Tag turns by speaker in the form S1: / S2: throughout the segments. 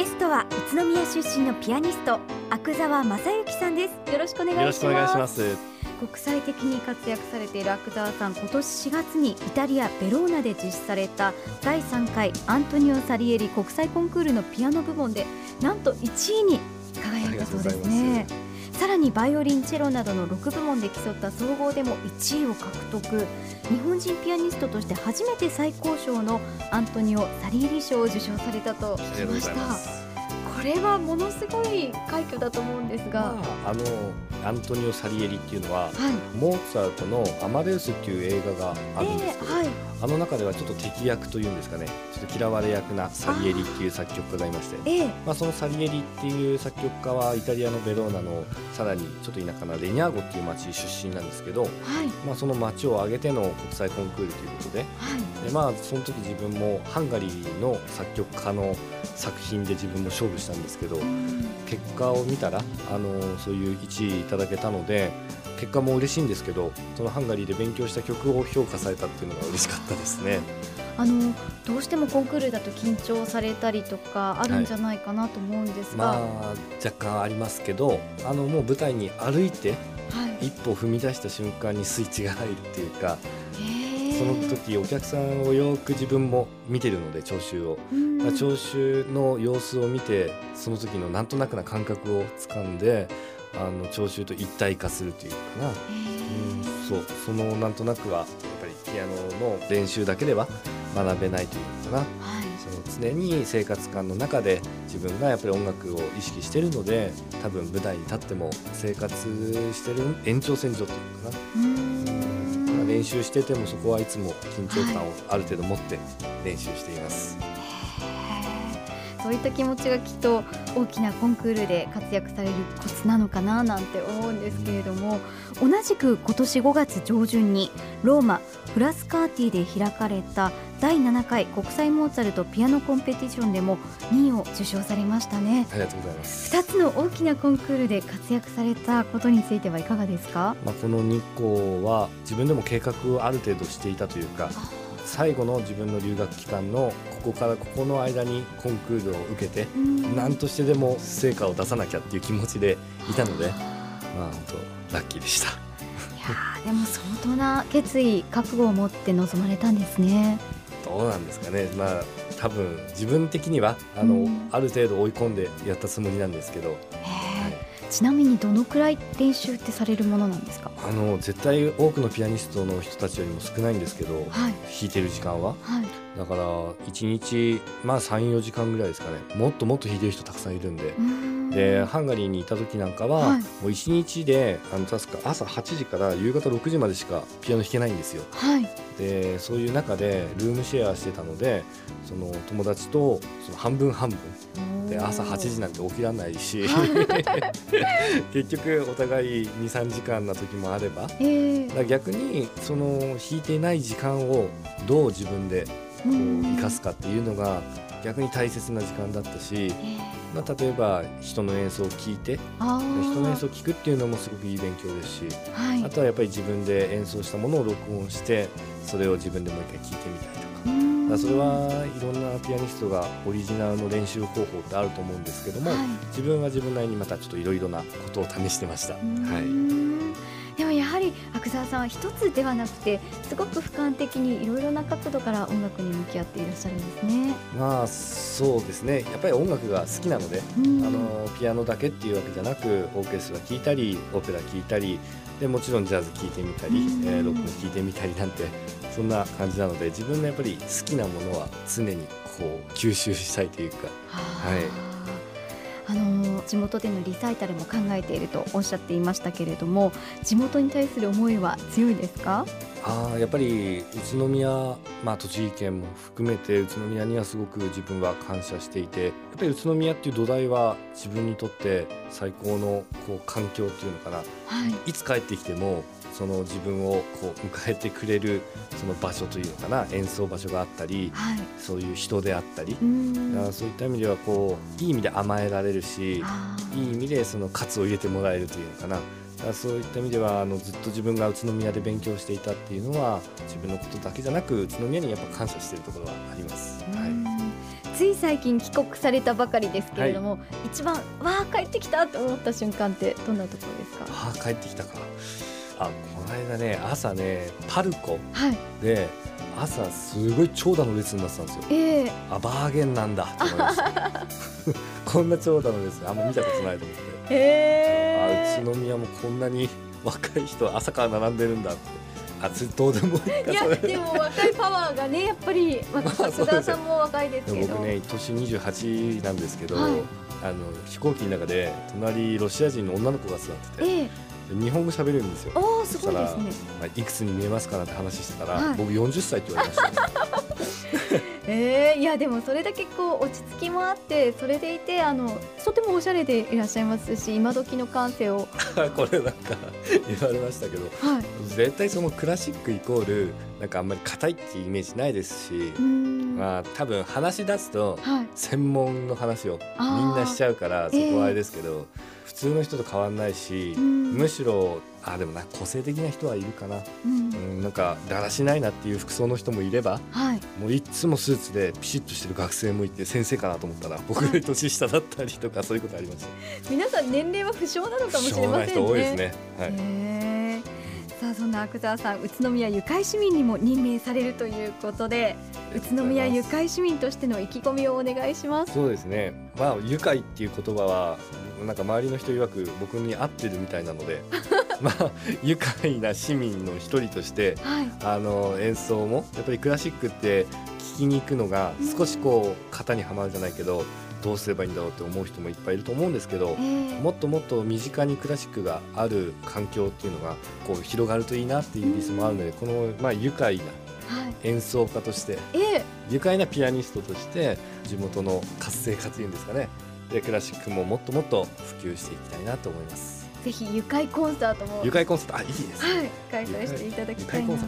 S1: ゲストは宇都宮出身のピアニスト阿久澤正幸さんです。よろしくお願いします。国際的に活躍されている阿久澤さん今年4月にイタリアベローナで実施された第3回アントニオ・サリエリ国際コンクールのピアノ部門でなんと1位に輝いたそうですねさらにバイオリンチェロなどの6部門で競った総合でも1位を獲得。日本人ピアニストとして初めて最高賞のアントニオ・サリエリ賞を受賞されたと聞きました。これはものすごい快挙だと思うんですが、
S2: まあ、あのアントニオ・サリエリっていうのは、
S1: はい。
S2: モーツァルトの「アマデウス」っていう映画があるんですけど、
S1: えーはい
S2: あの中ではちょっと敵役というんですかねちょっと嫌われ役なサリエリっていう作曲家がいまして
S1: えー
S2: まあ、そのサリエリっていう作曲家はイタリアのベローナのさらにちょっと田舎なレニャーゴっていう町出身なんですけど、
S1: はい。
S2: まあ、その町を挙げての国際コンクールということで
S1: はい。
S2: で、まあ、その時自分もハンガリーの作曲家の作品で自分も勝負したんですけど
S1: うん。
S2: 結果を見たらあのそういう1位いただけたので結果も嬉しいんですけどそのハンガリーで勉強した曲を評価されたっていうのが嬉しかったですね。
S1: あのどうしてもコンクールだと緊張されたりとかあるんじゃないかなと思うんですが、
S2: まあ若干ありますけどあのもう舞台に歩いて
S1: はい、
S2: 一歩踏み出した瞬間にスイッチが入るっていうかその時お客さんをよく自分も見てるので聴衆を、聴衆の様子を見てその時のなんとなくな感覚をつかんであの聴衆と一体化するというかな、
S1: へ
S2: うん。
S1: ー
S2: そう。そのなんとなくはやっぱりピアノの練習だけでは学べないというのかな。
S1: はい。
S2: その常に生活感の中で自分がやっぱり音楽を意識してるので多分舞台に立っても生活してる延長線上というのかな。練習しててもそこはいつも緊張感をある程度持って練習しています、
S1: へーそういった気持ちがきっと大きなコンクールで活躍されるコツなのかななんて思うんですけれども同じく今年5月上旬にローマフラスカーティで開かれた第7回国際モーツァルトピアノコンペティションでも2位を受賞されましたね。
S2: ありがとうございます、
S1: 2つの大きなコンクールで活躍されたことについてはいかがですか？
S2: まあ、この日光は自分でも計画をある程度していたというか最後の自分の留学期間のここからここの間にコンクールを受けて何としてでも成果を出さなきゃっていう気持ちでいたのでまあ本当ラッキーでした。
S1: いやーでも相当な決意覚悟を持って臨まれたんですね。
S2: どうなんですかね。まあ多分自分的にはあの、
S1: うん。
S2: ある程度追い込んでやったつもりなんですけど、
S1: ちなみにどのくらい練習ってされるものなんですか？
S2: あの絶対多くのピアニストの人たちよりも少ないんですけど、
S1: はい。
S2: 弾いてる時間は。
S1: はい。
S2: だから1日まあ34時間ぐらいですかね。もっともっと弾いてる人たくさんいるんで。でハンガリーにいた時なんかは、
S1: はい。
S2: もう1日であの確か朝8時から夕方6時までしかピアノ弾けないんですよ。
S1: はい。
S2: でそういう中でルームシェアしてたのでその友達とその半分半分。で朝8時なんて起きられないし。結局お互い23時間な時もあれば。
S1: えー。
S2: ら逆にその弾いていない時間をどう自分でこう
S1: うん
S2: 生かすかっていうのが逆に大切な時間だったし、
S1: えー
S2: まあ、例えば人の演奏を聴いて人の演奏を聴くっていうのもすごくいい勉強ですし
S1: はい
S2: あとはやっぱり自分で演奏したものを録音してそれを自分でもう一回聴いてみたりとか。
S1: うん
S2: だそれはいろんなピアニストがオリジナルの練習方法ってあると思うんですけども、
S1: はい
S2: 自分は自分なりにまたちょっといろいろなことを試してました。
S1: う
S2: はい。
S1: 阿久澤さんは一つではなくてすごく俯瞰的にいろいろな角度から音楽に向き合っていらっしゃるんですね。
S2: まあそうですね。やっぱり音楽が好きなので、
S1: うん。
S2: あのピアノだけっていうわけじゃなくオーケストラ聴いたりオペラ聴いたりでもちろんジャズ聴いてみたり、
S1: うん。
S2: えーロックも聴いてみたりなんてそんな感じなので自分のやっぱり好きなものは常にこう吸収したいというか。はい
S1: あの地元でのリサイタルも考えているとおっしゃっていましたけれども地元に対する思いは強いですか？
S2: あーやっぱり宇都宮、まあ、栃木県も含めて宇都宮にはすごく自分は感謝していてやっぱり宇都宮っていう土台は自分にとって最高のこう環境っていうのかな。
S1: はい。
S2: いつ帰ってきてもその自分をこう迎えてくれるその場所というのかな演奏場所があったり
S1: はい。
S2: そういう人であったり
S1: う、
S2: そういった意味ではこういい意味で甘えられるしいい意味でその喝を入れてもらえるというのかな。そういった意味ではあのずっと自分が宇都宮で勉強していたっていうのは自分のことだけじゃなく宇都宮にやっぱ感謝しているところはあります。はい。
S1: うんつい最近帰国されたばかりですけれども、はい、一番わあ帰ってきたと思った瞬間ってどんなところです
S2: か？あ帰ってきたかあこの間ね朝ねパルコで、はい、朝すごい長蛇の列になってたんですよ、えー、あバーゲンなんだ。と思いましたこんな長蛇の列。あんま見たことないと思って、え。ー、あ宇都宮もこんなに若い人朝から並んでるんだって。あどうでも
S1: いいやでも若いパワーがねやっぱり、まあ、福田さんも若いですけ
S2: ど。僕ね年28なんですけど、はい、あの飛行機の中で隣ロシア人の女の子が座ってて、えー、日本語喋れるんですよ。
S1: おすごいですね。
S2: まあ、いくつに見えますかなって話してたら、はい、僕40歳って言われました、
S1: ね。えー、いやでもそれだけこう落ち着きもあってそれでいてあのとてもおしゃれでいらっしゃいますし今時の感性を
S2: これなんか言われましたけど、はい、絶対そのクラシックイコールなんかあんまり硬いっていうイメージないですしまあ多分話し出すと専門の話をみんなしちゃうからそこはあれですけど、普通の人と変わんないしむしろあでもな個性的な人はいるかな、うん、うん、なんかだらしないなっていう服装の人もいれば、はい、もういつもスーツでピシッとしてる学生もいて先生かなと思ったら僕より年下だったりとかそういうことあります
S1: 皆さん年齢は不詳なのかもしれませんね。多いですね、はいさあそんな阿久澤さん宇都宮ゆかい市民にも任命されるということで宇都宮ゆかい市民としての意気込みをお願いします。
S2: そうですね。まあ愉快っていう言葉はなんか周りの人曰く僕に合ってるみたいなので まあ愉快な市民の一人として、はい、あの演奏もやっぱりクラシックって聴きに行くのが少しこう型にはまるじゃないけど、どうすればいいんだろうって思う人もいっぱいいると思うんですけど、えー、もっともっと身近にクラシックがある環境っていうのがこう広がるといいなっていうリスもあるので、このまあ愉快な演奏家として、はい、愉快なピアニストとして地元の活性化というんですかね。でクラシックももっともっと普及していきたいなと思います。
S1: ぜひ愉快コンサートも。
S2: 愉快コンサート。あいいです、ね、
S1: はい。開催していただきたいな。はい、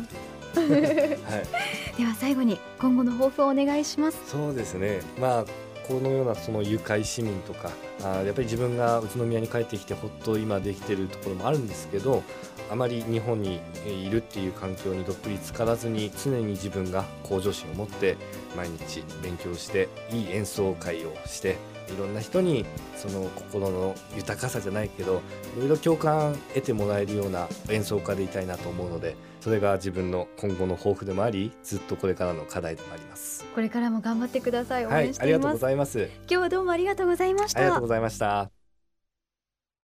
S1: では最後に今後の抱負をお願いします。
S2: そうですね。まあこのようなその愉快市民とかあやっぱり自分が宇都宮に帰ってきてほっと今できてるところもあるんですけどあまり日本にいるっていう環境にどっぷりつからずに常に自分が向上心を持って毎日勉強していい演奏会をしていろんな人にその心の豊かさじゃないけどいろいろ共感得てもらえるような演奏家でいたいなと思うのでそれが自分の今後の抱負でもありずっとこれからの課題でもあります。
S1: これからも頑張ってください。応援しています、はい、あ
S2: りがとうございます。
S1: 今日はどうもありがとうございました。
S2: ありがとうございました